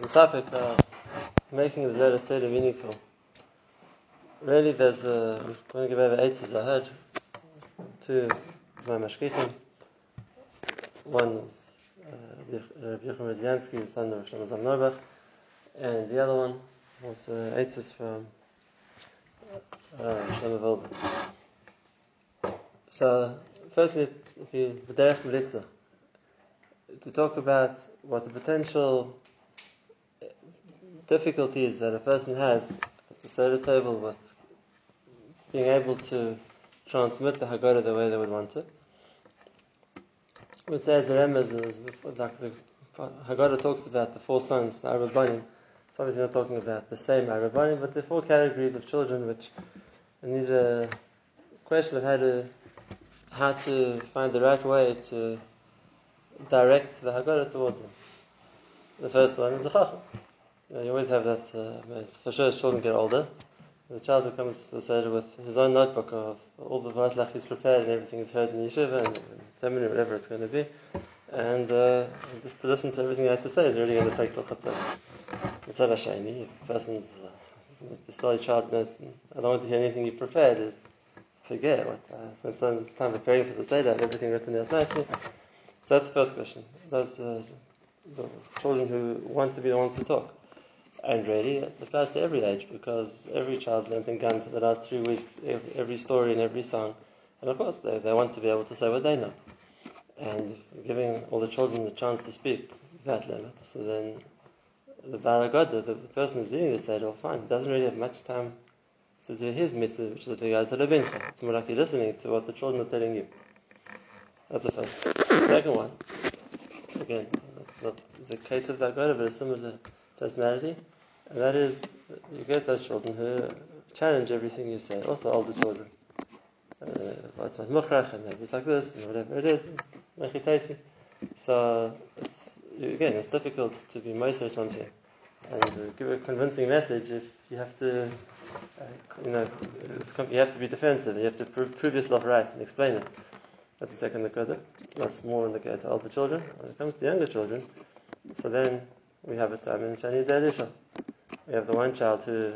the topic of making the letter Seder meaningful. Really, there's a, I'm going to give over eight as I heard to my mashkitim. One is uh, Rabbi Yochanan Radiansky, the son of Shlomo Zalman and the other one was uh, eight from uh, Shlomo Wolbe. So, firstly, if you, the Derech Melitza, to talk about what the potential difficulties that a person has at the Seder table with being able to transmit the Haggadah the way they would want it. Is the, like the Haggadah talks about the four sons, the Arabanim. It's obviously not talking about the same Arabanim, but the four categories of children which need a question of how to how to find the right way to direct the Haggadah towards them. The first one is the Chacham. You, always have that, uh, for sure as children get older, the child who comes to the Seder with his own notebook of all the Vatlach he's prepared and everything he's heard in Yeshiva and, seminary, whatever it's going to be. And uh, just to listen to everything I have to say is really going to L'chatzah. It's a shiny. If a person's, uh, the silly child knows, I don't want to hear anything you prepared, is forget what, uh, for some time preparing for the Seder, everything written out nicely. So that's the first question. Those uh, the children who want to be the ones to talk. And really, it applies to every age because every child's learned in Gan for the last three weeks, every, story and every song. And of course, they, they want to be able to say what they know. And giving all the children the chance to speak that limit, so then the Balagada, the, person who's leading the Seder, oh, fine, doesn't really have much time to do his mitzvah, which is the the It's more like you're listening to what the children are telling you. That's the first. Second one, again, not the case of that Haggadah, but a similar personality, and that is you get those children who challenge everything you say, also older children. Uh, it's not mukhrach, and maybe it's like this, and whatever it is, So, it's, again, it's difficult to be or something and uh, give a convincing message if you have to, uh, you know, you have to be defensive, you have to prove, prove yourself right and explain it. That's the second Nakoda. That's more in the to older children. When it comes to younger children, so then we have a time in Chinese Elisha. We have the one child who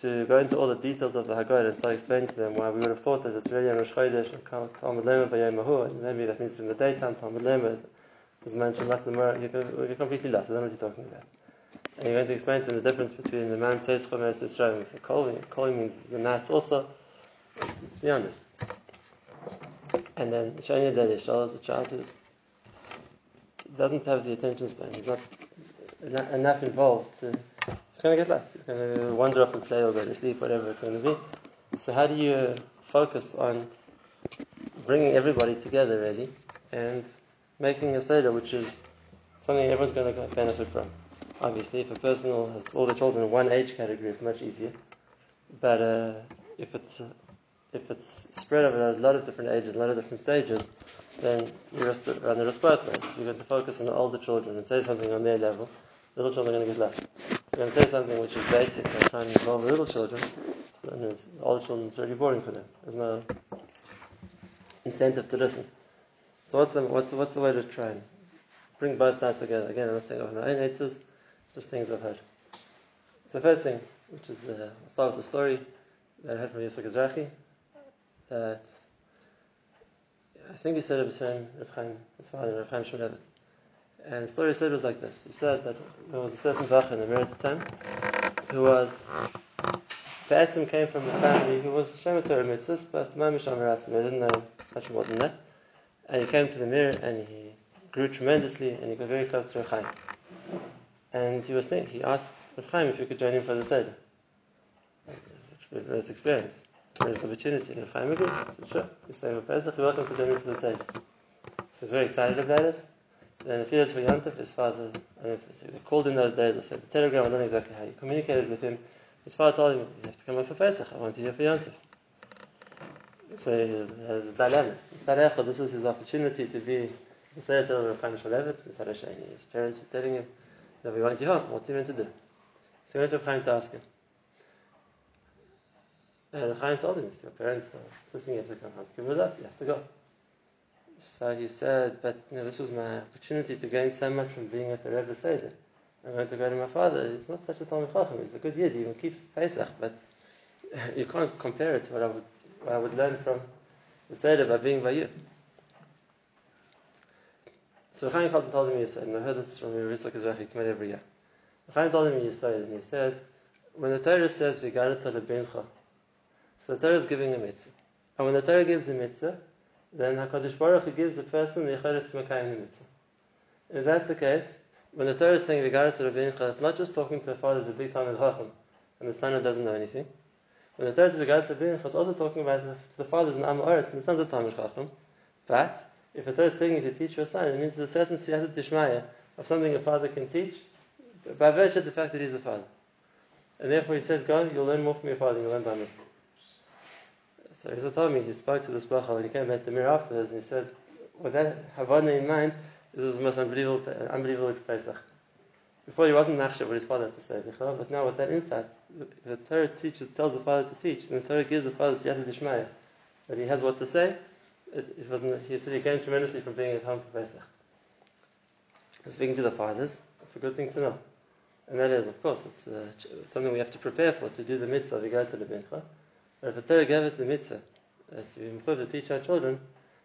to go into all the details of the Haggadah and start explaining to them why we would have thought that it's really on Rosh Chodesh and Talmud Lema Mahu, and maybe that means in the daytime Talmud Lema is mentioned less than. You're completely lost. I don't know what you're talking about. And you're going to explain to them the difference between the man says Chom and Yisrael. Kol, Kol means the nights also. It's, it's beyond it. And then Shani Derishal is a child who doesn't have the attention span. He's not enough involved uh, to. He's going to get lost. He's going to wander off and play or go to sleep, whatever it's going to be. So how do you uh, focus on bringing everybody together, really, and making a seder which is something everyone's going to benefit from? Obviously, if a person has all the children in one age category, it's much easier. But uh, if it's uh, if it's spread over a lot of different ages, a lot of different stages, then you run the risk both ways. You're going to focus on the older children and say something on their level, little children are going to get left. You're going to say something which is basic and trying to involve the little children, then the older children, it's already boring for them. There's no incentive to listen. So what's the, what's what's the way to try and bring both sides together? Again, I'm not saying of my own answers, just things I've heard. So the first thing, which is, uh, I'll start with a story that I heard from Yitzhak Ezrachi, that I think he said it was him, his father, Shmulevitz. And the story he said was like this. He said that there was a certain Bach in the time who was Be'etzim came from a family who was Shemator Mitzvahs, but Mamish Amaratzim, they didn't know much more than that. And he came to the Mir and he grew tremendously and he got very close to Reb Chaim. And he was saying, he asked Reb Chaim if he could join him for the Seder. Which was experience greatest opportunity. And Chaim agreed. He said, sure. He's saying for Pesach, you're welcome to join me for the Seder. So he was very excited about it. Then a few days for Yontif, his father, know if he called in those days, I said the telegram, I don't know exactly how he communicated with him. His father told him, you have to come up for Pesach, I want to here for Yontif. So uh, he has dilemma. This was his opportunity to be the Seder of Shmulevitz, instead of His parents are telling him, no, we want you home, what's he meant to do? So he went to Chaim to ask him. And Chaim told him, if your parents are insisting you have to come home, give it up, you have to go. So he said, but you know, this was my opportunity to gain so much from being at the Rebbe Seder. I'm going to go to my father. He's not such a Talmud Chacham. He's a good Yid. He even keeps Pesach, but you can't compare it to what I would, what I would learn from the Seder by being by you. So Chaim Kalten told me said, and I heard this from Rizal Kizrachi Kmed every year. Chaim told me said, and he said, when the Torah says Vigarata lebincha, so the Torah is giving a mitzvah. And when the Torah gives a mitzvah, then HaKadosh Baruch Hu gives the person the Yecheres to Mekayim the mitzvah. And if that's the case, when the Torah is saying Vigarata lebincha, it's not just talking to a father who's a big Talmud Chacham, and the son who doesn't know anything. When the Torah says Vigarata lebincha, it's also talking about the father father's an Am and the son's a Talmud Chacham. But, if a Torah is taking you to teach your son, it means there's a certain siyata tishmaya of something a father can teach by virtue of the fact that he's a father. And therefore he said, Go, you'll learn more from your father than you'll learn by me. So he told me, he spoke to this bracha when he came back to Mir afterwards, and he said, with that Havana in mind, this was the most unbelievable, unbelievable Pesach. Before he wasn't machshav what his father had to say, but now with that insight, the Torah teaches, tells the father to teach, and the Torah gives the father siyata dishmaya, that he has what to say, it, it wasn't, he said he came tremendously from being at home for Pesach. Speaking to the fathers, it's a good thing to know. And that is, of course, it's uh, something we have to prepare for, to do the mitzvah, we go to the bincha. But if the Torah gave us the mitzvah, uh, to improve, to teach our children,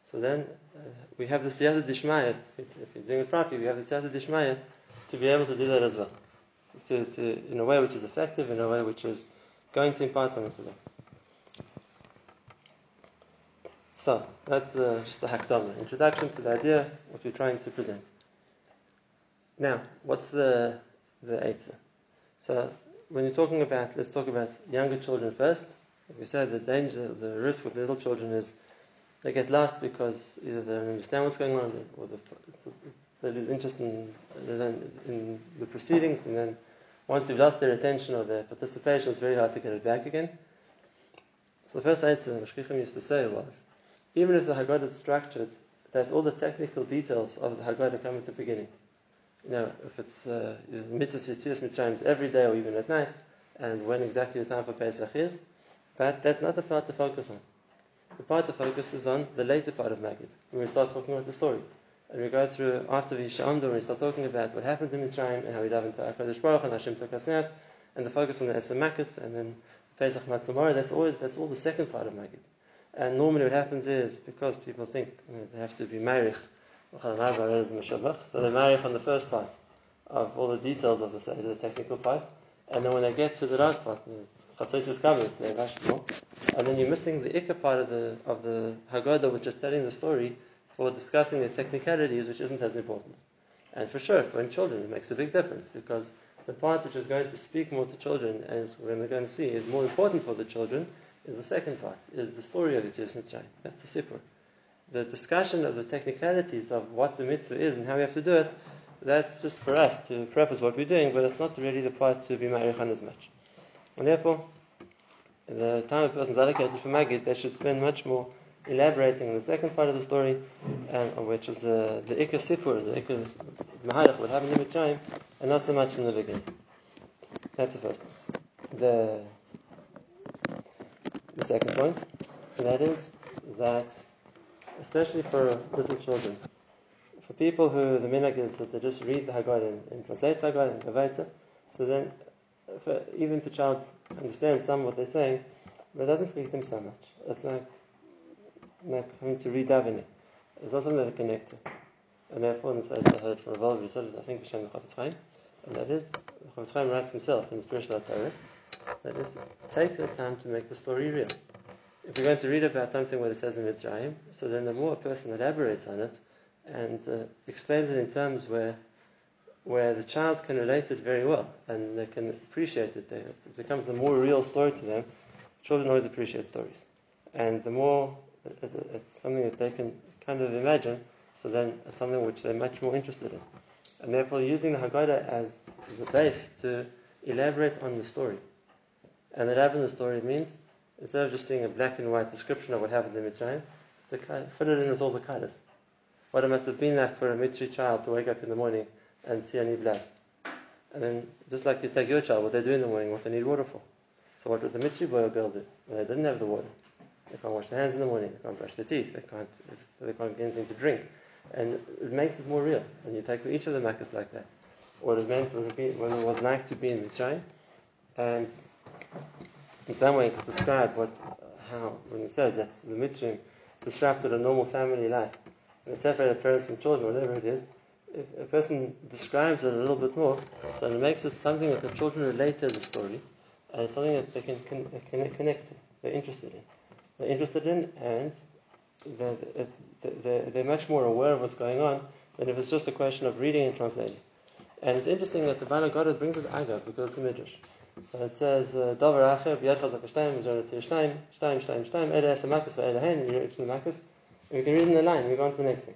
so then uh, we have the siyata dishmaya, if you're doing it properly, we have the siyata dishmaya to be able to do that as well. To, to, in a way which is effective, in a way which is going to impart something to them. So, that's uh, just a hakdama, introduction to the idea, what we're trying to present. Now, what's the, the eitzah? So, when you're talking about, let's talk about younger children first. We said, the danger, the risk with little children is they get lost because either they don't understand what's going on or they lose interest in, in the proceedings, and then once you've lost their attention or their participation, it's very hard to get it back again. So the first answer that Mashkichim used to say was, even if the Haggadah is structured, that all the technical details of the Haggadah come at the beginning. You know, if it's uh, mitzvah yitzias mitzrayim every day or even at night, and when exactly the time for Pesach is, but that's not the part to focus on. The part to focus is on the later part of Magid, when we start talking about the story. And we go through after Vishamdu, when we start talking about what happened in Mitzrayim and how we dive into HaKadosh Baruch and Hashem Takasnat, and the focus on the Esamakis, and then Pesach Matzamara, that's always, that's all the second part of Magid. And normally what happens is, because people think you know, they have to be marich, so they're marich on the first part of all the details of the the technical part, and then when they get to the last part, Chatzos coming, and then you're missing the ikka part of the of the Haggadah, which is telling the story for discussing the technicalities, which isn't as important. And for sure, for children, it makes a big difference because the part which is going to speak more to children, as we're going to see, is more important for the children is the second part, is the story of Yitzias Mitzrayim. That's the Sipur. The discussion of the technicalities of what the mitzvah is and how we have to do it, that's just for us to preface what we're doing, but it's not really the part to be marichan as much. And therefore, the time a person is allocated for Magid, they should spend much more elaborating on the second part of the story, um, which is the the Ikka Sipur, the Ikka Mahalach, what happened in Mitzrayim, and not so much in the beginning. That's the first point. The the second point, that is that, especially for little children, for people who the minhag is that they just read the Haggadah in Translate Haggadah in Gavaita, so then for, even if the child understands some of what they're saying, but doesn't speak them so much. It's like, like having to read Davini. It's not something they connect to. And therefore, the I heard from Rav he said I think, Hashem Chafetz Chaim, and that is, Chafetz Chaim writes himself in his spiritual Torah, that is, take the time to make the story real. If you're going to read about something what it says in Mitzrayim, so then the more a person elaborates on it and uh, explains it in terms where where the child can relate it very well and they can appreciate it, it becomes a more real story to them. Children always appreciate stories, and the more it's something that they can kind of imagine, so then it's something which they're much more interested in, and therefore using the Haggadah as the base to elaborate on the story. And elaborate on the story means instead of just seeing a black and white description of what happened in Mitzrayim, fill it in with all the colors. What it must have been like for a Mitzri child to wake up in the morning and see any blood. And then, just like you take your child, what they do in the morning, what they need water for. So what would the Mitzri boy or girl do when they didn't have the water? They can't wash their hands in the morning, they can't brush their teeth, they can't, they can't get anything to drink. And it makes it more real. And you take each of the makkahs like that. what it meant, what it, be, what it was like to be in Mitzrayim, and in some way to describe what, how, when it says that the Mitzrayim disrupted a normal family life, separated parents from children, whatever it is, if a person describes it a little bit more, so it makes it something that the children relate to the story, and something that they can, can, can connect to, they're interested in. They're interested in, and they're, they're, they're much more aware of what's going on than if it's just a question of reading and translating. And it's interesting that the Bala Goddard brings it agav because it's the Midrash. So it says, uh, Davar Acher, B'yad Chazak Shtayim, Tir Shtayim, Shtayim, Shtayim, Shtayim, Ede Esa Makas, Ve'ede Hein, and we can read in the line, we go on to the next thing.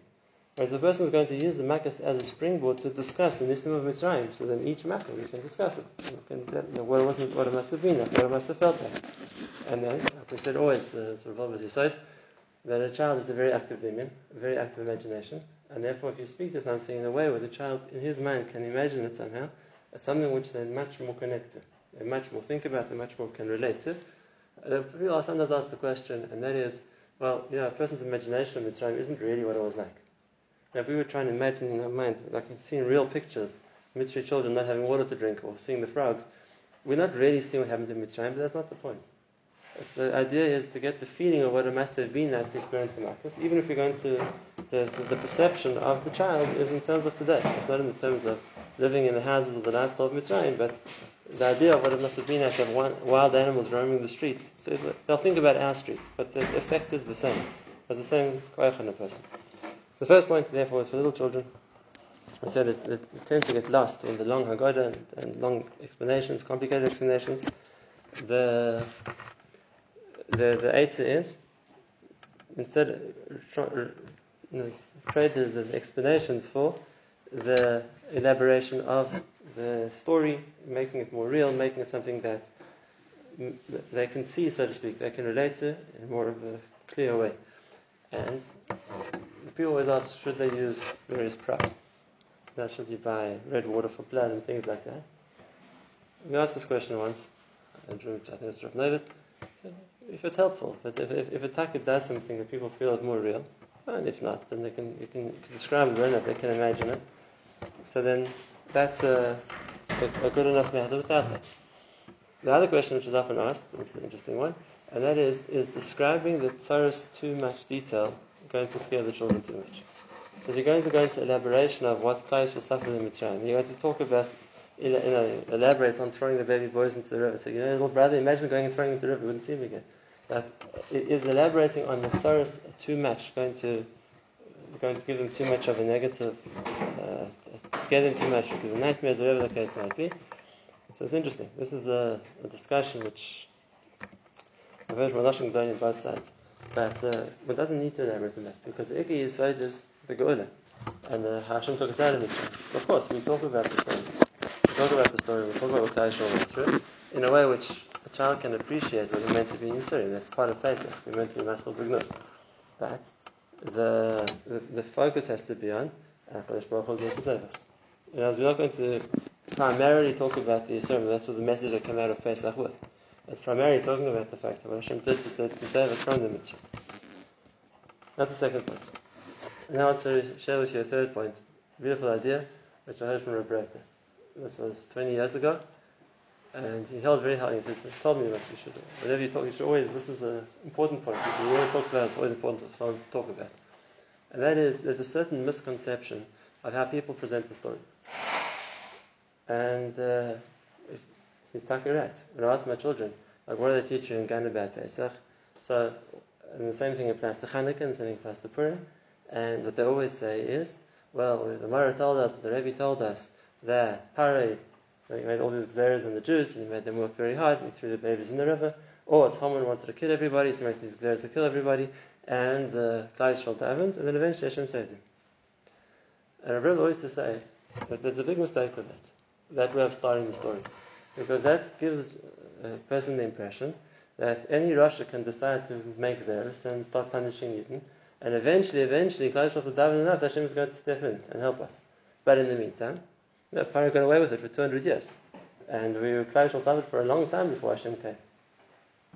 Whereas the person is going to use the Makas as a springboard to discuss the Nisim of Mitzrayim, so then each Makkah we can discuss it. We can, you know, what, it, what it must have been like, what it must have felt like. And then, like we said always, the sort of as you said, that a child is a very active demon, a very active imagination, and therefore if you speak to something in a way where the child in his mind can imagine it somehow, as something which they're much more connected, they much more think about, they much more can relate to. Uh, people sometimes ask the question, and that is, well, know, a person's imagination of Mitzrayim isn't really what it was like. Now, if we were trying to imagine in our mind, like seeing real pictures, Mitzrayim children not having water to drink or seeing the frogs, we're not really seeing what happened in Mitzrayim, but that's not the point. It's the idea is to get the feeling of what it must have been like to experience the Malchus, even if you're going to, the, the, the, perception of the child is in terms of today. It's not in the terms of living in the houses of the lifestyle of Mitzrayim, but the idea of what it must have been to have wild animals roaming the streets. So they'll think about our streets, but the effect is the same. It's the same koyach in a person. The first point, therefore, is for little children. We said that they tend to get lost in the long Haggadah and, and long explanations, complicated explanations. The the the answer is instead trade the, the explanations for the elaboration of the story, making it more real, making it something that they can see, so to speak, they can relate to in more of a clear way. And people always ask, should they use various props? Should you buy red water for blood and things like that? We asked this question once, and I think it's Rav Novit, if it's helpful, but if, if, if a taket does something that people feel is more real, and if not, then they can, you can, you can describe it they can imagine it. So then that's a, a, a good enough method without that. The other question which is often asked, and it's an interesting one, and that is, is describing the tsaros too much detail going to scare the children too much? So if you're going to go into elaboration of what Klaish will suffer in Mitzrayim, you're going to talk about you know, elaborate on throwing the baby boys into the river. So, you know, little brother, imagine going and throwing into the river, you wouldn't see him again. Like, is elaborating on the tsaros too much going to going to give them too much of a negative, uh, scare them too much, give them nightmares, whatever the case might be. So it's interesting. This is a, a discussion which I've heard from Lashon on both sides. But uh, one doesn't need to elaborate on that because the Yisod is the Geula. And the Hashem took us out of Mitzrayim. Of course, we talk about the story. We talk about the story, we talk about what Klai went through in a way which a child can appreciate what it meant to be in Yisrael. That's part of Pesach. We meant to be Mashal B'Gnus. But the, the, focus has to be on uh, HaKadosh Baruch Hu is to save us. And as we're not going to primarily talk about the Yisrael, that's what the message that came out of Pesach with. It's primarily talking about the fact that what Hashem did to, save, to save us from the mitzvah. That's the second point. Now I'll share with you a third point. Beautiful idea, which I heard from Rebbe This was 20 years ago, and he held very high. He said, "Tell me what you should do. Whenever you talk, you should always. This is an important point. If you want to talk about, it's always important for us to talk about. And that is, there's a certain misconception of how people present the story. And uh, he's talking right. When I ask my children, like, what do they teach you in Gan about Pesach? So, and the same thing applies to Hanukkah, and the same thing applies to Purim. And what they always say is, well, the Mara told us, the Rebbe told us that Parei, he made all these gzeres on the Jews, and he made them work very hard, and he threw the babies in the river. Or it's Haman wanted to kill everybody, so he made these gzeres to kill everybody, and the uh, fell davened, and then eventually Hashem saved him. And Rebbe always to say that there's a big mistake with that, that way of starting the story. Because that gives a person the impression that any Russia can decide to make zeres and start punishing Eden, and eventually, eventually, Klal will daven enough, Hashem is going to step in and help us. But in the meantime, know, Pharaoh got away with it for 200 years. And we were Klal suffered for a long time before Hashem came.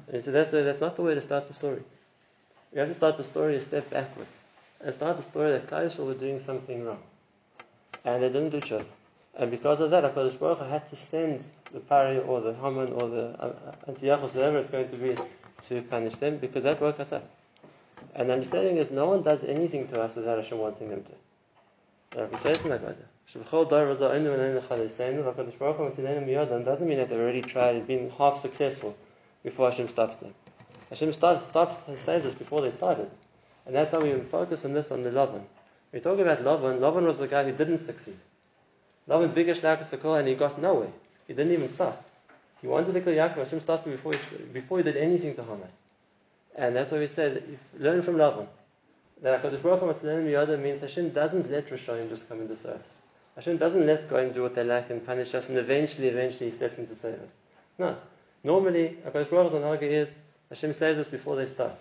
And he said, that's, that's not the way to start the story. You have to start the story a step backwards. And start the story that Klal were doing something wrong. And they didn't do tshuva. And because of that, HaKadosh Baruch Hu had to send the Pari or the Haman or the uh, Antiochus, whatever it's going to be, to punish them because that woke us up. And the understanding is no one does anything to us without Hashem wanting them to. In that doesn't mean that they've already tried and been half successful before Hashem stops them. Hashem stops, stops has saved us before they started. And that's how we focus on this on the Lavan. We talk about Lavan. Lavan was the guy who didn't succeed. Lavan biggest Yaakov and he got nowhere. He didn't even start. He wanted to kill Yaakov. Hashem stopped him before he, before he did anything to Hamas. And that's why we said, if, learn from Lavan. That HaKadosh Baruch Hu means Hashem doesn't let Rishayim just come into service. Hashem doesn't let go and do what they like and punish us, and eventually, eventually, He steps in to save us. No. Normally, HaKadosh Baruch Hu's is Hashem saves us before they start.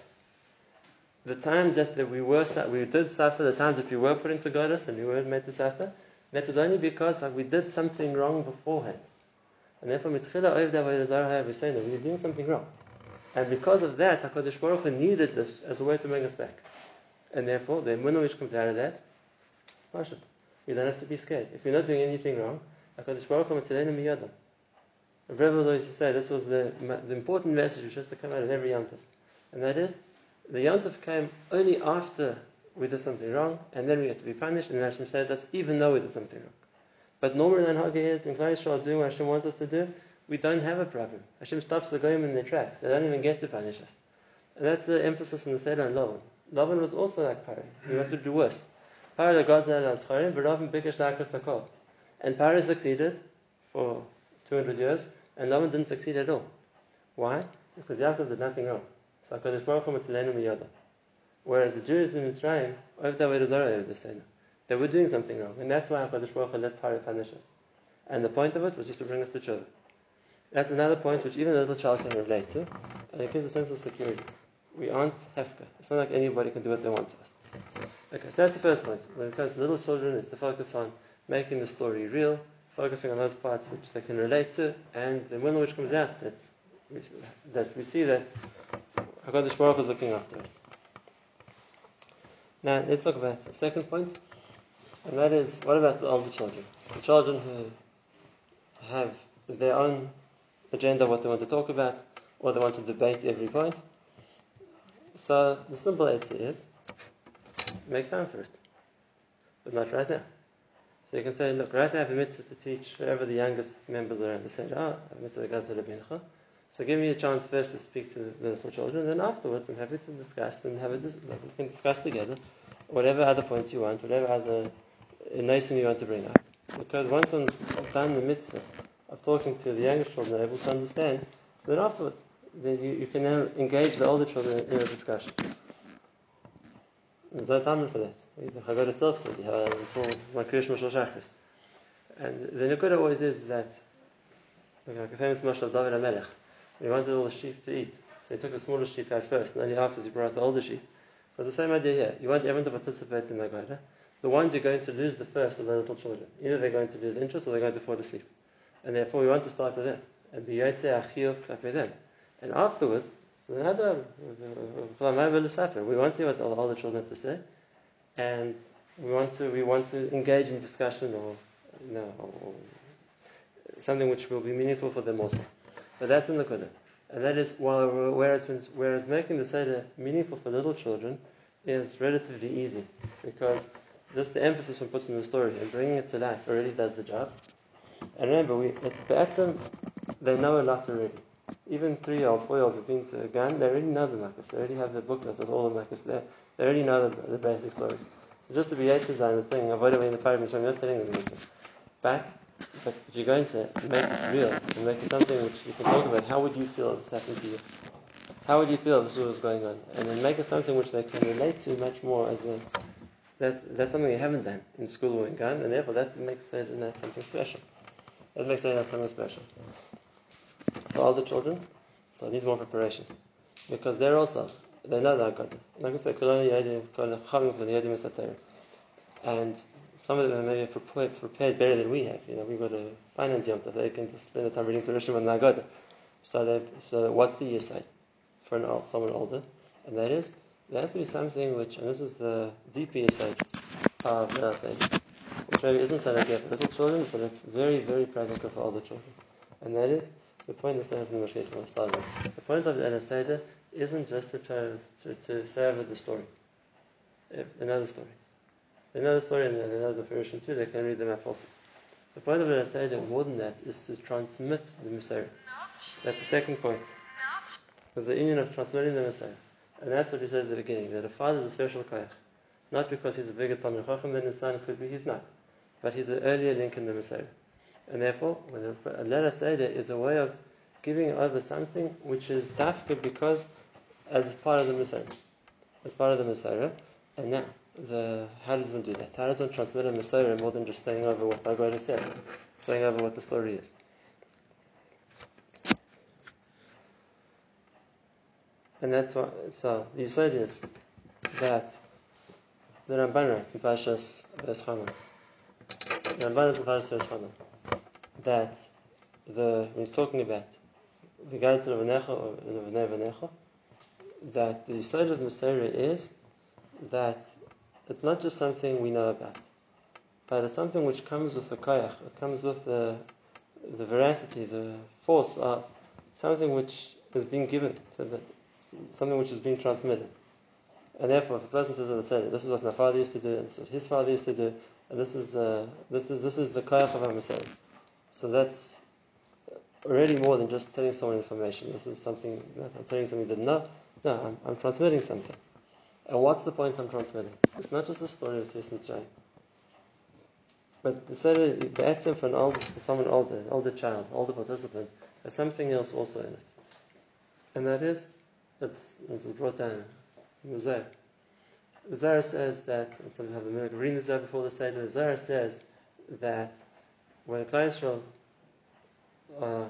The times that, we were we did suffer, the times that we were put into Goddess and we were made to suffer, that was only because we did something wrong beforehand. And therefore, mitchila oiv we say that we were doing something wrong. And because of that, HaKadosh Baruch Hu needed this as a way to bring us back. And therefore, the emunah which comes out of that, it's You don't have to be scared. If you're not doing anything wrong, HaKadosh Baruch Hu mitzadenu miyadam. Rebbe used to say this was the, the important message which has to come out of every yontif. And that is, the yontif came only after we did something wrong, and then we had to be punished, and Hashem said us even though we did something wrong. But normally in Haggai is, when Klal Yisrael doing what Hashem wants us to do, we don't have a problem. Hashem stops the goyim in their tracks. They don't even get to punish us. And that's the emphasis in the Seder and Lavan. Lavan was also like Pari. He wanted to do worse. The gods and Pari succeeded for 200 years, and Lavan didn't succeed at all. Why? Because Yaakov did nothing wrong. So HaKadosh Baruch Hu Miyada. Whereas the Jews in Mitzrayim, they were doing something wrong. And that's why HaKadosh Baruch Hu let Pari punish us. And the point of it was just to bring us to children. That's another point which even a little child can relate to, and it gives a sense of security. We aren't hefka. It's not like anybody can do what they want to us. Okay, so that's the first point. When it comes to little children, is to focus on making the story real, focusing on those parts which they can relate to, and the when which comes out that we, that we see that Hakadosh Baruch is looking after us. Now let's talk about the second point, and that is what about the older children, the children who have their own agenda, what they want to talk about, or they want to debate every point. So the simple answer is make time for it, but not right now. So you can say, look, right now I have a mitzvah to teach whoever the youngest members are They say. Oh, I have a mitzvah to go to the Mincha. So give me a chance first to speak to the little children, then afterwards I'm happy to discuss and have a dis- we can discuss together whatever other points you want, whatever other thing you want to bring up. Because once one's done the mitzvah, of talking to the younger children they're able to understand, so then afterwards then you, you can now engage the older children in a discussion. There's no time for that. The Haggadah itself says you have until Makrish Mashal Shachris. And the Nukuda always is that, like a famous Mashal David he wanted all the sheep to eat. So he took the smallest sheep out first, and only afterwards he brought out the older sheep. But the same idea here. You want everyone to participate in the Haggadah. The ones you're going to lose the first are the little children. Either they're going to lose interest or they're going to fall asleep. And therefore we want to start with them. And be Achiyov them. And afterwards, so we want to hear what all the children have to say. And we want to we want to engage in discussion or you know or something which will be meaningful for them also. But that's in the Quran. And that is while whereas whereas making the Seder meaningful for little children is relatively easy because just the emphasis one puts in the story and bringing it to life already does the job. And remember, we, it's Be'etzim, they know a lot already. Even three year olds, four year olds have been to a Gan, they already know the Makkahs. They already have the booklets with all the Makkahs there. They already know the, the basic story. So just to be Yetzizan is saying, avoid away in the pyramid, so I'm not telling them anything. But, but if you're going to make it real and make it something which you can talk about, how would you feel if this happened to you? How would you feel if this was going on? And then make it something which they can relate to much more as a that's, that's something you haven't done in school or in Gan, and therefore that makes it something special. That makes it something special. For all the children, so it needs more preparation. Because they're also, they know that God. Like I said, and some of them are maybe prepared, better than we have. You know, we've got a finance yom they can just spend the time reading Perishim and Nagada. So, so what's the side for an old, someone older? And that is, there has to be something which, and this is the deep side of the side, which maybe isn't so like for little children, but it's very, very practical for older children. And that is the point in the Mashkech The point of the Seder isn't just to, to, to over the story. Another story. Another story and another version too, they can read them up also. The point of the Seder, more than that, is to transmit the Messiah. That's the second point. With the union of transmitting the Messiah. And that's what we said at the beginning, that a father is a special koyach. Not because he's a bigger Talmud than his son, could be he's not. But he's an earlier link in the Messiah. And therefore, when a letter Seder is a way of giving over something which is dafka because as part of the Messiah. As part of the Messiah. And now, the, how does one do that? How does one transmit a Messiah more than just staying over what Bhagavad says, staying over what the story is? And that's why, so the Yisod is that the Ramban writes in Pashas Eschana, the Ramban writes in Pashas that the, when he's talking about the guidance of Vanecha or Vanecha, that the side of Messiah is that it's not just something we know about, but it's something which comes with the koyach, it comes with the, the veracity, the force of something which is being given, that, something which is being transmitted. And therefore, if a person says, I said, this is what my father used to do, and this is what his father used to do, and this is uh, this is this is the koyach of our Messiah. So that's already more than just telling someone information. This is something that I'm telling something that no, no, I'm, I'm, transmitting something. And what's the point I'm transmitting? It's not just a story of Sis Mitzrayim. But the Seder, the for an old, for someone older, an older child, older participant, there's something else also in it. And that is, it's, is brought down in the Zohar. The Zohar says that, and some have been reading the Zohar before the Seder, the Zohar says that when the Klai Yisrael uh,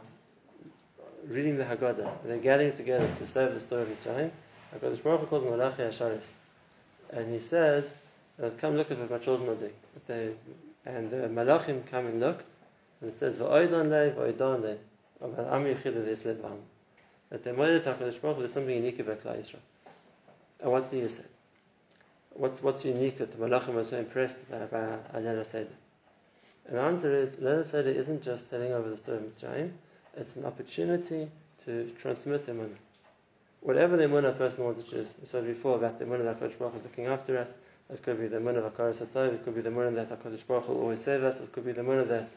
reading the Haggadah, they're gathering together to serve the story of Mitzrayim, HaKadosh Baruch Hu calls Malachi Asharis. And he says, come look at what my children are doing. They, and the Malachim come and look, and it says, V'oidon le, v'oidon le, Am Yechid V'Yislev Am. That the Moedet HaKadosh Baruch Hu, there's something unique about Klal Yisrael. And what's the say? What's, what's unique that the Malachim are so impressed by, by Alena Seder? And the answer is, Alena Seder isn't just telling over the story of Mitzrayim, it's an opportunity to transmit emunah. Whatever the emunah person wants to choose. We said before about the emunah that HaKadosh Baruch is looking after us. It could be the emunah of Hakaras Hatov. It could be the emunah that HaKadosh Baruch will always save us. It could be the emunah that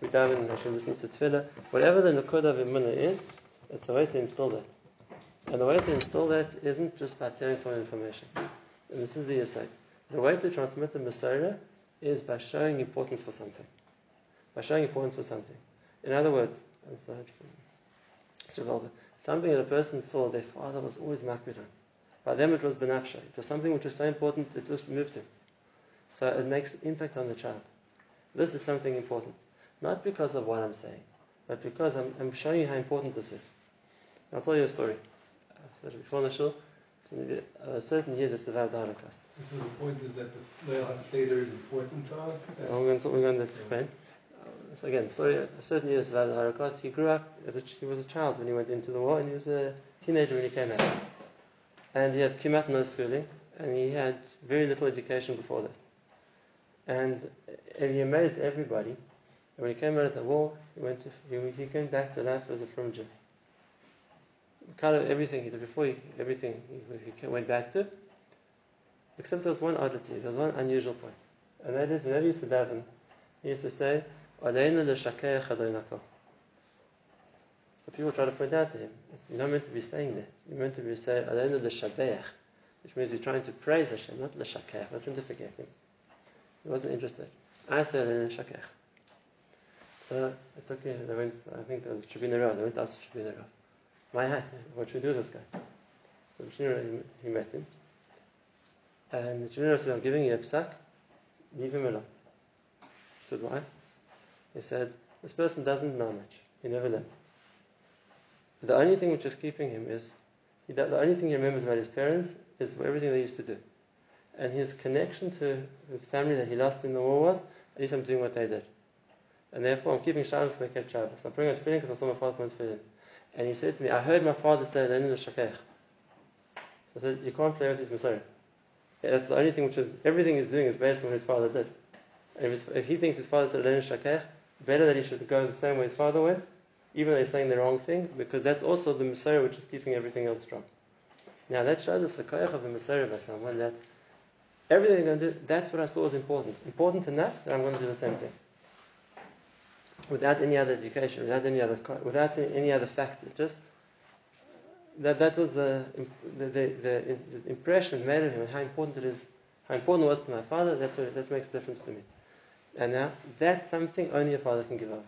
we daven and Hashem listens to tefillah. Whatever the nakud of emunah is, it's a way to install that. And the way to install that isn't just by telling someone information. And this is the aside. The way to transmit the Messiah is by showing importance for something. By showing importance for something. In other words, aside from something that a person saw their father was always makbid on. By them it was benafsha. It was something which was so important it just moved him. So it makes impact on the child. This is something important. Not because of what I'm saying, but because I'm, I'm showing you how important this is. I'll tell you a story. I've said before the shul. A uh, certain year to survive the Holocaust. So the point is that the Leil HaSeder is important to us? I'm going to, we're going to explain uh, so again, story of certain years about the Holocaust. He grew up as a, he was a child when he went into the war, and he was a teenager when he came out. And he had kimat no schooling, and he had very little education before that. And, and he amazed everybody. And when he came out of the war, he went to, he, he came back to life as a Jew. Kind of everything he did before, he, everything he, he went back to. Except there was one oddity, there was one unusual point. And that is, whenever he used to daven, he used to say, so people try to point out to him, you're not meant to be saying that. You're meant to be saying which means you're trying to praise Hashem, not l'shakech, not trying to forget Him. He wasn't interested. I said l'shakech. So I took him, I I think there was Tribune Rav, I went to ask Tribune Rav, my what should we do with this guy? So the Tribune he met him. And the Tribune said, I'm giving you a psak, leave him alone. I said, why? He said, This person doesn't know much. He never learned. The only thing which is keeping him is, he, the only thing he remembers about his parents is everything they used to do. And his connection to his family that he lost in the war was, at least I'm doing what they did. And therefore I'm keeping Shabbos because I kept Shabbos. I'm bringing out tefillin because I saw my father put tefillin. And he said to me, I heard my father say, Lenin Shakech. So I said, you can't play with his Messiah. That's the only thing which is, everything he's doing is based on what his father did. If, if he thinks his father said Lenin Shakech, better that he should go the same way his father went, even though he's saying the wrong thing, because that's also the Messiah which is keeping everything else strong. Now that shows us the koyach of the Messiah by someone that everything I'm going to do, that's what I saw was important. Important enough that I'm going to do the same thing. Without any other education, without any other, without any other factor, just that that was the the, the, the, impression made of him and how important it is, how important it was to my father. That's what that makes a difference to me. And now that's something only a father can give over.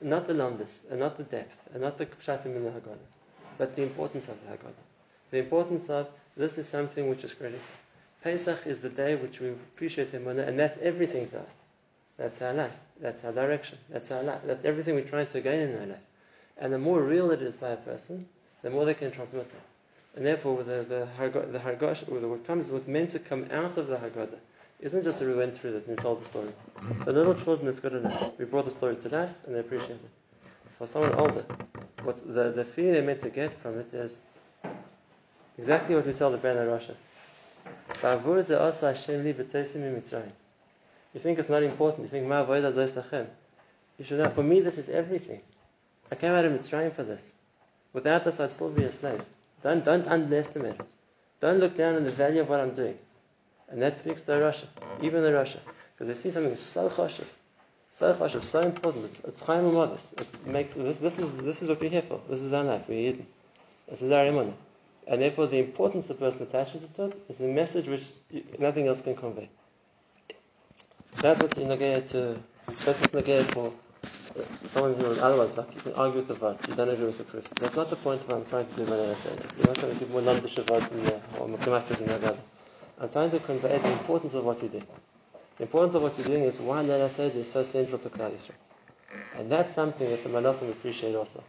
Not the longest, and not the depth, and not the pshatim in the Haggadah, but the importance of the Haggadah. The importance of this is something which is critical. Pesach is the day which we appreciate Him, and that's everything to us. That's our life. That's our direction. That's our life. That's everything we're trying to gain in our life. And the more real it is by a person, the more they can transmit that. And therefore, the the the Hargosh, or the, what comes, what's meant to come out of the Haggadah, isn't just that we went through it and told the story. For little children, it's good enough. We brought the story to life, and they appreciate it. For someone older, what the, the feeling they're meant to get from it is exactly what we tell the Ben Rasha. You think it's not important. You think ma You should know. For me, this is everything. I came out of Mitzrayim for this. Without this, I'd still be a slave. Don't don't underestimate it. Don't look down on the value of what I'm doing. And that speaks to Russia, even the Russia, because they see something so choshev, so choshev, so important. It's it's chaim modest. It makes this this is this is what we're here for. This is our life. We're Eden. This is our imunah. And therefore, the importance the person attaches to it is a message which nothing else can convey. That's what's in the to. That's what's in the for uh, someone who otherwise like you can argue with the votes, you don't agree with the proof. That's not the point of what I'm trying to do when I say it. You're not trying to give more of votes in the or in the I'm trying to convey the importance of what you do. The importance of what you're doing is why Leil HaSeder is so central to Klal Yisrael. And that's something that the Malachim appreciate also.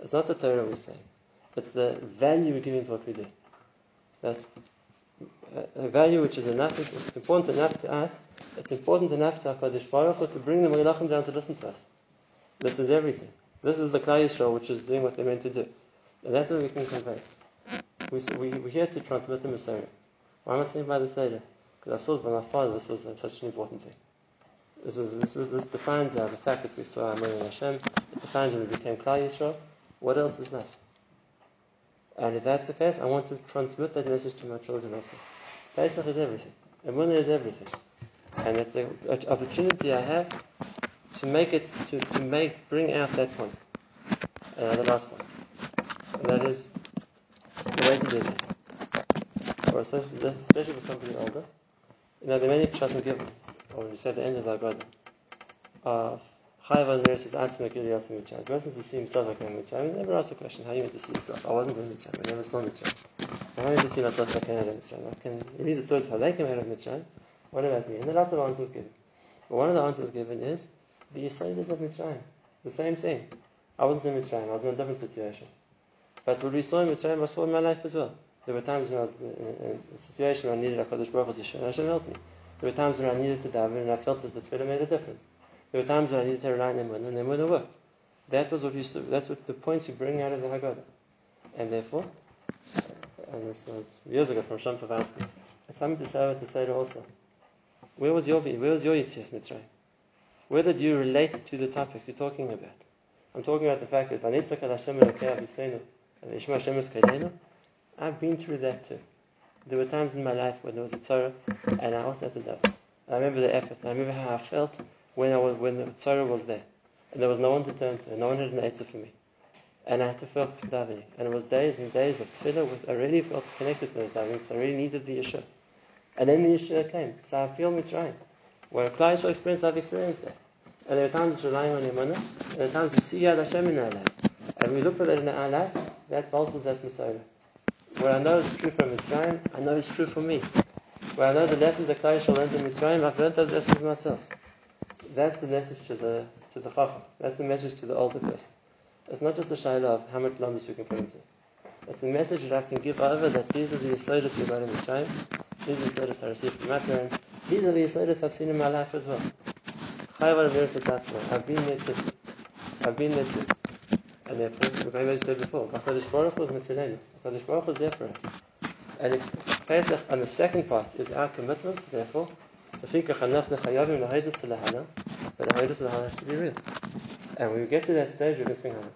It's not the Torah we're saying. It's the value we're giving to what we do. That's a value which is enough, it's important enough to us, it's important enough to HaKadosh Baruch Hu to bring the Malachim down to listen to us. This is everything. This is the Klal Yisrael which is doing what they're meant to do. And that's what we can convey. We, we, we're here to transmit the Messiah. Why am I saying by the Seder? Because I saw by my father this was such an important thing. This, was, this, this defines uh, the fact that we saw our Amen Hashem. It defines when we became Klal Yisrael. What else is left? And if that's the case, I want to transmit that message to my children also. Pesach is everything. Emunah is everything. And it's the opportunity I have to make it, to, to make, bring out that point. Uh, the last point. And that is the way to do that or especially for somebody older, you know, are many pshatim given, or you said the end of the of Chayva versus Atzmek Mitzrayim. The person to see himself like in I never asked the question, how you meant to see yourself? I wasn't in Mitzrayim, I never saw Mitzrayim. So how I to see myself like I out of I can read the stories how they came out of Mitzrayim. What about me? And there are lots of answers given. But one of the answers given is the Yisraelis of Mitzrayim. The same thing. I wasn't in Mitzrayim, I was in a different situation. But what we saw in Mitzrayim, I saw in my life as well. There were times when I was in a situation where I needed a Kaddish Baruch Hu and Hashem helped me. There were times when I needed to daven and I felt that the tefillah made a difference. There were times when I needed to rely on Emunah and Emunah worked. That was what you, that's what the points you bring out of the Haggadah. And therefore, and this years ago from Shem Pavansky, it's something to say to say also. Where was your where was your Yitzias Mitzrayim? Where did you relate to the topics you're talking about? I'm talking about the fact that Vanitzak Hashem and Yishma Hashem I've been through that too. There were times in my life when there was a Torah and I also had to daven. I remember the effort. I remember how I felt when I was when the Torah was there. And there was no one to turn to, no one had an answer for me. And I had to focus davening. And it was days and days of tefillah with I really felt connected to the davening because I really needed the Yeshua. And then the Yeshua came. So I feel Mitzrayim. Where Klal Yisrael experience, I've experienced that. And there are times it's relying on Emunah, and there are times we see Yad Hashem in our lives. And we look for that in our life, that bolsters that Messiah. Where I know it's true from Mitzrayim, I know it's true for me. Where I know the lessons that Klal Yisrael learned in Mitzrayim, I've learned those lessons myself. That's the message to the to the Chacham. That's the message to the older person. It's not just a shayla of how much lamas we can put into. It's the message that I can give over that these are the Yisodis we got in the Mitzrayim. These are the Yisodis I received from my parents. These are the Yisodis I've seen in my life as well. I've been there too. I've been there too. And therefore, we've already said before, HaKadosh Baruch Hu is Mitzilenu. HaKadosh Baruch Hu is there for us. And if Pesach, and the second part, is our commitment, therefore, But the haydus lahana has to be real. And when we get to that stage, we can sing nafsheinu.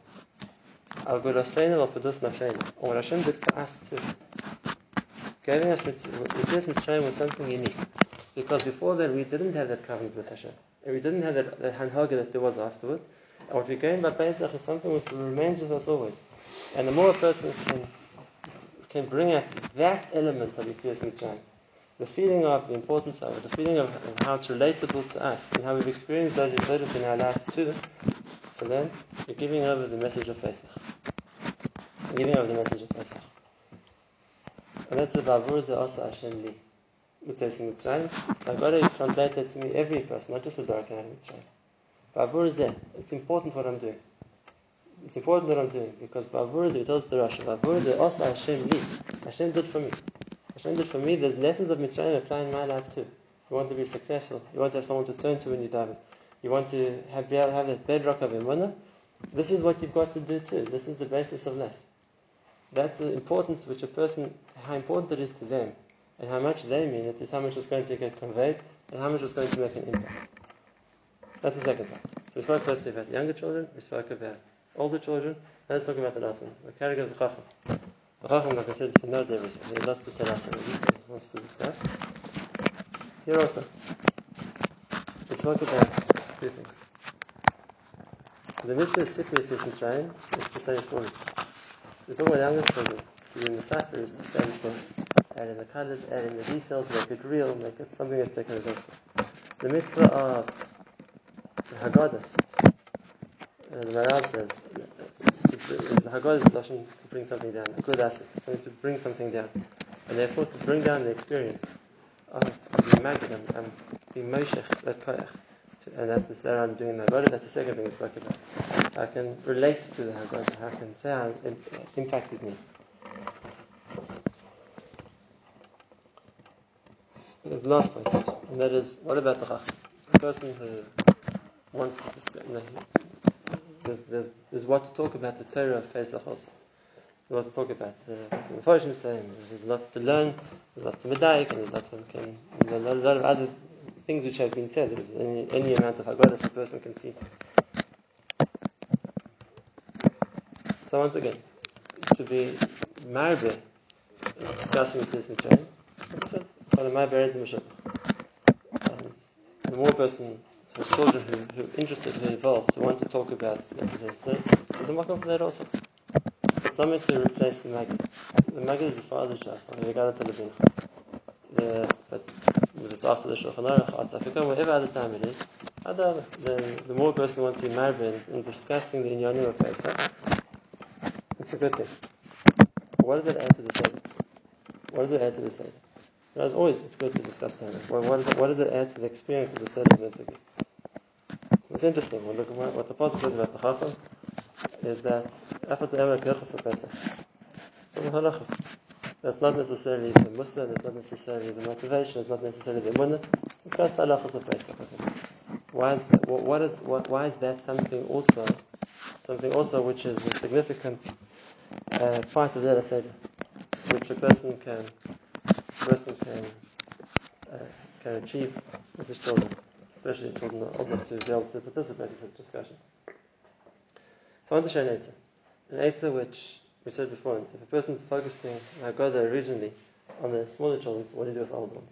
And what Hashem did for us too. Giving us Mitzvah Mitzrayim was something unique. Because before that, we didn't have that covenant with Hashem. And we didn't have that, that hanhaga that there was afterwards. And what we gain by Pesach is something which remains with us always. And the more a person can can bring out that element of Yitzias Mitzrayim, the feeling of the importance of it, the feeling of, of how it's relatable to us, and how we've experienced those Yitzias in our life too, so then you're giving over the message of Pesach. You're giving over the message of Pesach. And that's the Bavur Asa Hashem Li. Mitzvah Mitzrayim. I've got to translate that to me, every person, not just the dark and Mitzrayim. Bavur Zeh. It's important what I'm doing. It's important what I'm doing because Bavur Zeh, he tells the Rashi, Bavur Zeh Asa Hashem Li. Hashem did for me. Did for me. There's lessons of Mitzrayim apply in my life too. You want to be successful. You want to have someone to turn to when you die. You want to have, be able to have that bedrock of Emunah. This is what you've got to do too. This is the basis of life. That's the importance which a person, how important it is to them, and how much they mean it is how much is going to get conveyed, and how much is going to make an impact. That's the second part. So we spoke firstly about younger children, we spoke about older children, now let's talk about the last one, the character of the Chacham. Chacham, like I said, he knows everything. He loves to tell us everything he wants to discuss. Here also, we spoke about two things. The mitzvah of Sipris is Mitzrayim is to say a story. We talk about younger children. To do in the Sefer is to say a story. Add in the colors, add in the details, make it real, make it something that's taken relate to. The mitzvah of the Haggadah, uh, the Maharal says, the Haggadah is Lashon to bring something down, a good asset, something to bring something down. And therefore to bring down the experience of, the Magid and, and the Moshech, that Koyach. And that's the Sarah I'm doing the Haggadah, that's the second thing we spoke about. I can relate to the Haggadah, I can say how it impacted me. The last point, and that is, what about the? A person who wants to discuss, know, there's, there's, there's what to talk about the Torah of Pesach also. There's what to talk about. Uh, the Mephoshim saying there's lots to learn, there's lots to medayik, and there's lots one can, a lot, of other things which have been said. There's any, any amount of Haggadah a person can see. So once again, to be marbe, discussing this Mitzrayim, and the more person has children who, who are interested, who are involved, who want to talk about it, there's a for that also. It's not meant to replace the Magid. The Magid is the father's job, the, but if it's after the Shulchan Aruch, after Afrika, whatever other time it is, the, the, the more person wants to be married in discussing the Inyanim of Pesach, it's a good thing. What does it add to the Seder? What does it add to the Seder? As always, it's good to discuss Torah. What, what, does it, what does it add to the experience of the Seder? It's interesting. What the Pasuk says about the Chacham is that after the Emer Kirchas of Pesach, that's not necessarily the Musa, that's not necessarily the motivation, it's not necessarily the Munah. Discuss the halachas of Pesach. Why is that? What is, what, why is that something also, something also which is a significant uh, part of the Seder, which a person can a person can uh, can achieve with his children, especially children are old enough to be able to participate in such discussion. So I want to show an answer. An answer which we said before, if a person is focusing Haggadah originally on the smaller children, what do you do with the older ones?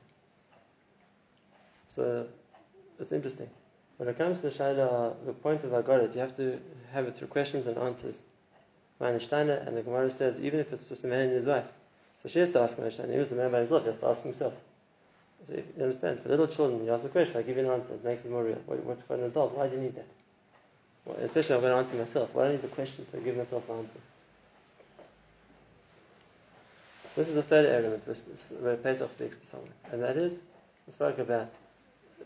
So it's interesting. When it comes to the Shaila, the point of Haggadah, you have to have it through questions and answers. Ma'anishtaina, and the Gemara says, even if it's just a man and his wife, so she has to ask and he was a man by himself, he has to ask himself. So you understand, for little children, you ask a question, I give you an answer, it makes it more real. What, what for an adult, why do you need that? Well, especially I'm going to answer myself. Why do I need the question to give myself an answer? This is the third element where Pesach speaks to someone, and that is, we spoke about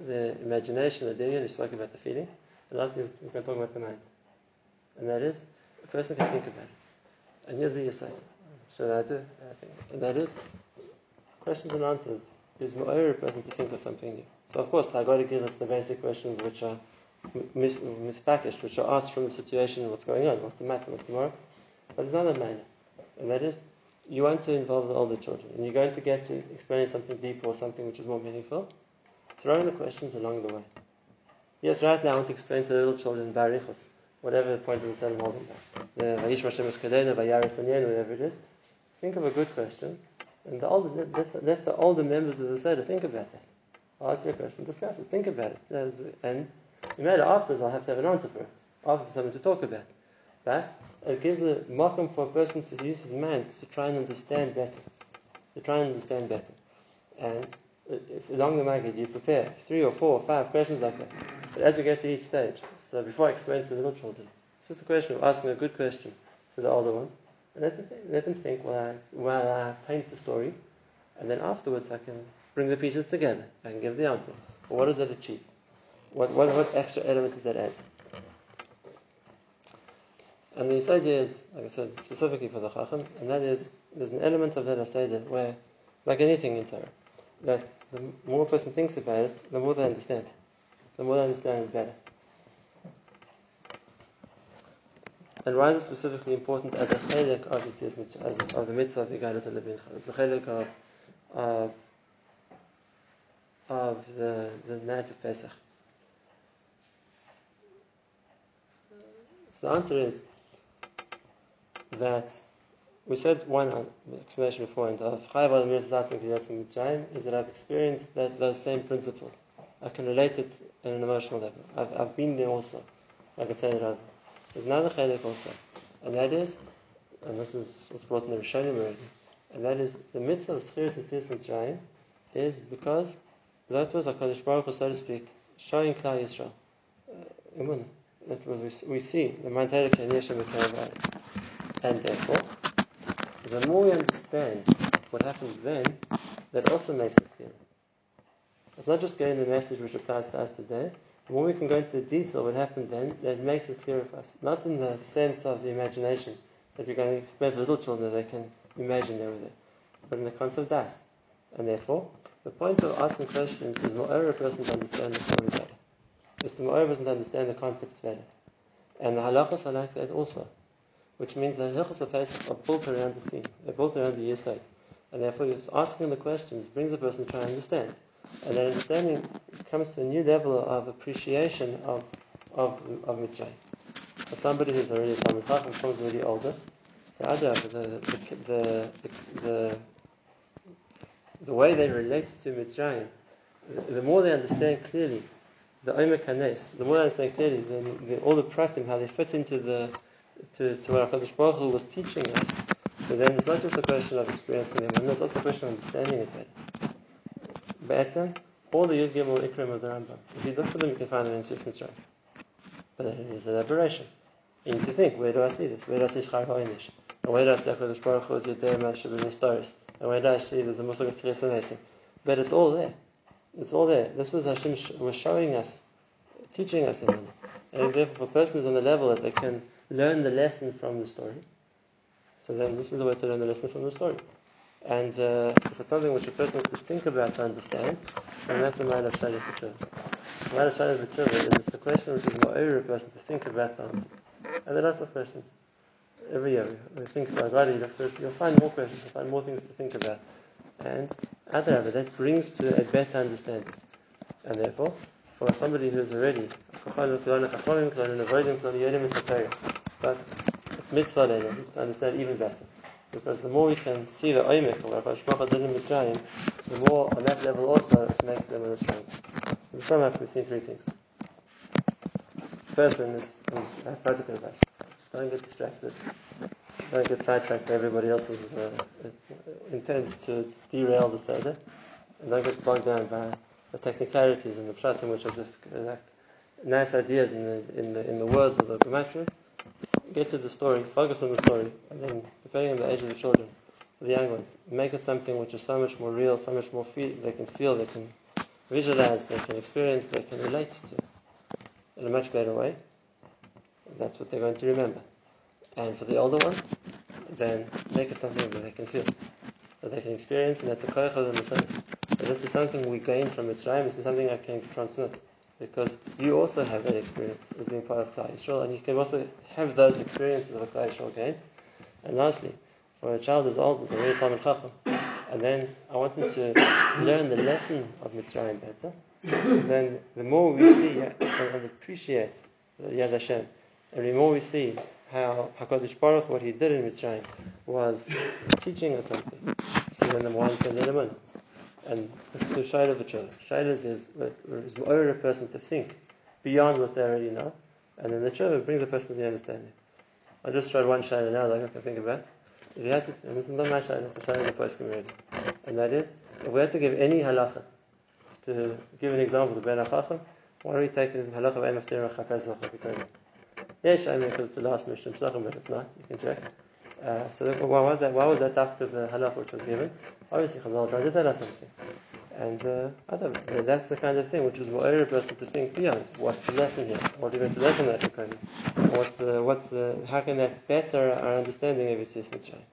the imagination, the dingin, we spoke about the feeling, and lastly, we're going to talk about the mind. And that is, a person can think about it. And here's the insight should I do? I think. And that is questions and answers is more person to think of something new. So of course I got to give us the basic questions which are mis- mispackaged, which are asked from the situation, what's going on, what's the matter, what's tomorrow. But there's another manner, and that is you want to involve the older children, and you're going to get to explaining something deeper or something which is more meaningful. throwing the questions along the way. Yes, right now I want to explain to the little children Barichos, whatever the point of the Selim holding back. The Vayish Hashem Kadena, Vayaris whatever it is. Think of a good question, and the let, the older members of the Seder think about that. I'll ask you a question, discuss it, think about it. And no matter afterwards, I'll have to have an answer for it. After something to talk about. But it gives a mokum for a person to use his mind to try and understand better. To try and understand better. And if along the market you prepare three or four or five questions like that, but as we get to each stage, so before I explain to the little children, it's just a question of asking a good question to the older ones, let them think, let them think while I, while I paint the story, and then afterwards I can bring the pieces together. Can give the answer. But what does that achieve? What, what, what extra element does that add? And the idea is, like I said, specifically for the Chacham, and that is, there's an element of that Aseda where, like anything in Torah, that the more a person thinks about it, the more they understand. The more they understand it better. And why is it specifically important as a chelik of the as of the mitzvah of the as a chelik of, of, of the, the night of Pesach? So the answer is that we said one explanation before, and of Chayav Mitzrayim is that I've experienced that, those same principles. I can relate it in an emotional level. I've, I've been there also. I can tell it over. There's another chedek also, and that is, and this is what's brought in the Rishonim already, and that is the mitzvah of Schiris and Mitzrayim is because that was a Kadosh Baruch Hu, so to speak, showing Klal Yisrael. Uh, that was we, see the Mantelek and Yeshem and therefore, the more we understand what happened then, that also makes it clear. It's not just getting the message which applies to us today. The more we can go into the detail of what happened then, that makes it clearer for us. Not in the sense of the imagination that we're going to explain for little children that they can imagine they were there, but in the concept of das. And therefore, the point of asking questions is more a person to understand the story better. It's the more a person to understand the concepts better. And the halachas are like that also which means the of are built around the theme, they're built around the yesod, and therefore asking the questions brings a person to try and understand, and that understanding comes to a new level of appreciation of of of mitzvah. For somebody who's already Talmud Chacham, becomes already older, so the the, the the, the way they relate to Mitzrayim, the more they understand clearly the Omer Kanes, the more they understand clearly the, all the pratim, how they fit into the to, to what HaKadosh Baruch Hu was teaching us. So then it's not just a question of experiencing them, it's also a question of understanding it better. Be'etzem, all the Yud Gimel Ikrim of the Rambam, if you look for them, you can find them in Sis Mitzrayim. But it is an aberration. You need to think, where do I see this? Where do I see Shchar HaOinish? And where do I see HaKadosh Baruch Hu is Yedei Mashab Nistaris? And where do I see there's a Muslim of Tchiris But it's all there. It's all there. This was Hashem was showing us, teaching us in. And therefore, if a person is on the level that they can learn the lesson from the story. So then this is the way to learn the lesson from the story. And uh, if it's something which a person has to think about to understand, then that's a matter of Shalit B'Tshuvah. The matter of Shalit B'Tshuvah is the question which is more over a person to think about the answers. And there are lots of questions. Every year, we think so. I'd you look through you'll find more questions, you'll find more things to think about. And Adrabah, that brings to a better understanding. And therefore, for somebody who's already but it's mitzvah to understand even better. Because the more we can see the oimek of what Baruch did in Mitzrayim, the more on that level also it them stronger. So the sum up, we've seen three things. First one is, is practical advice. Don't get distracted. Don't get sidetracked by everybody else's uh, intents to derail the Seder. And don't get bogged down by the technicalities and the pshatim which are just uh, nice ideas in the, in the, in the words of the gematrias, get to the story, focus on the story, and then, depending on the age of the children, the young ones, make it something which is so much more real, so much more feel, they can feel, they can visualize, they can experience, they can relate to in a much better way. That's what they're going to remember. And for the older ones, then make it something that they can feel, that they can experience, and that's a koyach of the This is something we gain from Mitzrayim, this is something I can transmit because you also have that experience as being part of Klal Yisrael, and you can also have those experiences of Klal Yisrael gained. And lastly, for a child as old as a real Talmud Chacham, and then I want him to learn the lesson of Mitzrayim better, then the more we see and appreciate Yad Hashem, and the more we see how Hakadosh Baruch what he did in Mitzrayim was teaching us something. So then the in. And the shayla of the children. Shayla is is a person to think beyond what they already know, and then the children brings a person to the understanding. I just tried one shayla now that I can think about. If you had to, and this is not my shayla, it's the shayla of the post already, and that is if we had to give any halacha to give an example to Ben Achachim, why are we taking halacha of Emeftir Chakaz Yes, I mean because it's the last mission but it's not. You can check. Uh, so why was that? Why was that after the halach which was given? Obviously, Chazal tried to tell us something, and uh, that's the kind of thing which is a person to think beyond. What's the lesson here? What going to learn from that? What's the, what's the, how can that better our understanding of Yitzias Mitzrayim?